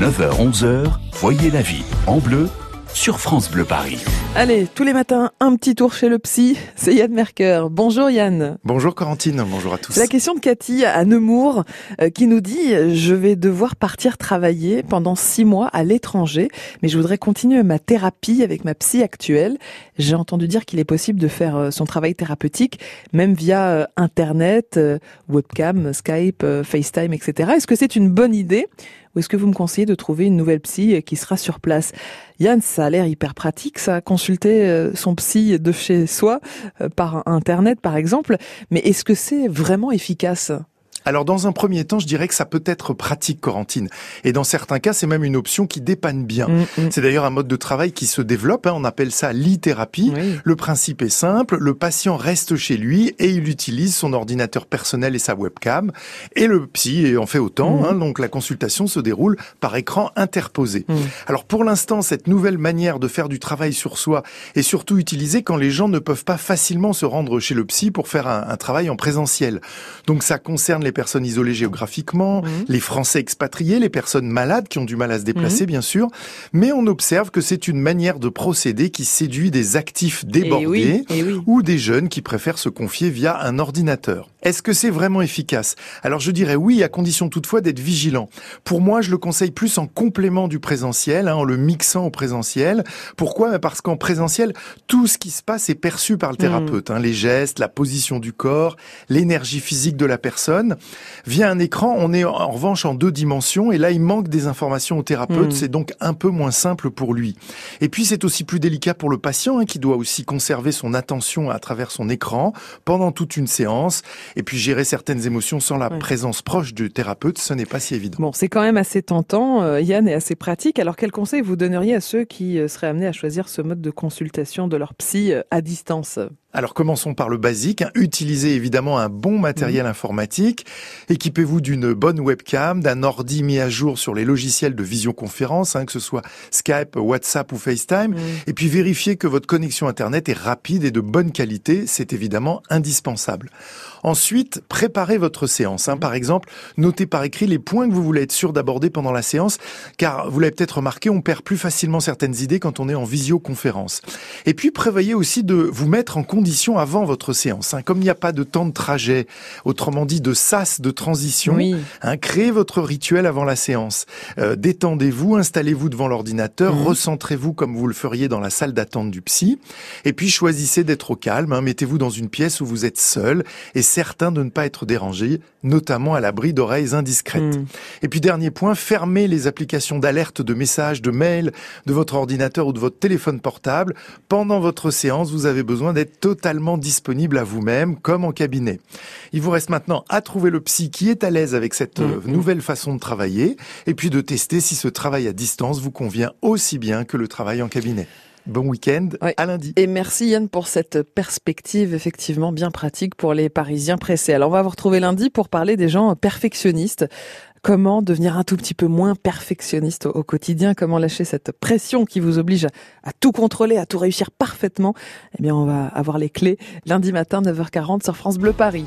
9h-11h, voyez la vie en bleu sur France Bleu Paris. Allez, tous les matins, un petit tour chez le psy. C'est Yann Merker. Bonjour Yann. Bonjour Corentine, bonjour à tous. C'est la question de Cathy à Nemours euh, qui nous dit Je vais devoir partir travailler pendant six mois à l'étranger, mais je voudrais continuer ma thérapie avec ma psy actuelle. J'ai entendu dire qu'il est possible de faire euh, son travail thérapeutique même via euh, Internet, webcam, Skype, FaceTime, etc. Est-ce que c'est une bonne idée? Ou est-ce que vous me conseillez de trouver une nouvelle psy qui sera sur place? Yann, ça a l'air hyper pratique, ça, consulter euh, son psy de chez soi euh, par Internet, par exemple. Mais est-ce que c'est vraiment efficace? Alors dans un premier temps, je dirais que ça peut être pratique, Corentine. Et dans certains cas, c'est même une option qui dépanne bien. Mm, mm. C'est d'ailleurs un mode de travail qui se développe. Hein. on appelle ça l'e-thérapie. Le principe est simple. Le patient reste chez lui et il utilise son ordinateur personnel et sa webcam. Et le psy en fait autant. Mm. Hein. donc la consultation se déroule par écran interposé. Alors pour l'instant, cette nouvelle manière de faire du travail sur soi est surtout utilisée quand les gens ne peuvent pas facilement se rendre chez le psy pour faire un, un travail en présentiel. Donc ça concerne les les personnes isolées géographiquement, mhm. les Français expatriés, les personnes malades qui ont du mal à se déplacer, mhm. bien sûr. Mais on observe que c'est une manière de procéder qui séduit des actifs eh débordés eh ou des jeunes qui préfèrent se confier via un ordinateur. Est-ce que c'est vraiment efficace? Alors je dirais oui, à condition toutefois d'être vigilant. Pour moi, je le conseille plus en complément du présentiel, hein, en le mixant au présentiel. Pourquoi? Parce qu'en présentiel, tout ce qui se passe est perçu par le hmm. thérapeute. Hein, les gestes, la position du corps, l'énergie physique de la personne. Via un écran, on est en revanche en deux dimensions et là, il manque des informations au thérapeute. Hmm. C'est donc un peu moins simple pour lui. Et puis, c'est aussi plus délicat pour le patient hein, qui doit aussi conserver son attention à travers son écran pendant toute une séance. Et puis, gérer certaines émotions sans la présence proche du thérapeute, ce n'est pas si évident. Bon, c'est quand même assez tentant, euh, Yann, et assez pratique. Alors, quel conseil vous donneriez à ceux qui euh, seraient amenés à choisir ce mode de consultation de leur psy euh, à distance? Alors commençons par le basique. Hein. Utilisez évidemment un bon matériel mmh. informatique. Équipez-vous d'une bonne webcam, d'un ordi mis à jour sur les logiciels de visioconférence, hein, que ce soit Skype, WhatsApp ou FaceTime. Mmh. Et puis vérifiez que votre connexion Internet est rapide et de bonne qualité. C'est évidemment indispensable. Ensuite, préparez votre séance. Hein. Mmh. Par exemple, notez par écrit les points que vous voulez être sûr d'aborder pendant la séance, car vous l'avez peut-être remarqué, on perd plus facilement certaines idées quand on est en visioconférence. Et puis prévoyez aussi de vous mettre en condition avant votre séance. Hein. Comme il n'y a pas de temps de trajet, autrement dit de sas de transition, hein, créez votre rituel avant la séance. Euh, détendez-vous, installez-vous devant l'ordinateur, mmh. recentrez-vous comme vous le feriez dans la salle d'attente du psy, et puis choisissez d'être au calme. Hein. Mettez-vous dans une pièce où vous êtes seul et certain de ne pas être dérangé, notamment à l'abri d'oreilles indiscrètes. Mmh. Et puis dernier point, fermez les applications d'alerte, de messages, de mails de votre ordinateur ou de votre téléphone portable. Pendant votre séance, vous avez besoin d'être totalement disponible à vous-même, comme en cabinet. Il vous reste maintenant à trouver le psy qui est à l'aise avec cette mmh, euh, mmh. nouvelle façon de travailler, et puis de tester si ce travail à distance vous convient aussi bien que le travail en cabinet. Bon week-end, à lundi. Et merci Yann pour cette perspective effectivement bien pratique pour les Parisiens pressés. Alors on va vous retrouver lundi pour parler des gens perfectionnistes. Comment devenir un tout petit peu moins perfectionniste au, quotidien? Comment lâcher cette pression qui vous oblige à, tout contrôler, à tout réussir parfaitement? Eh bien, on va avoir les clés lundi matin 9h40 sur France Bleu Paris.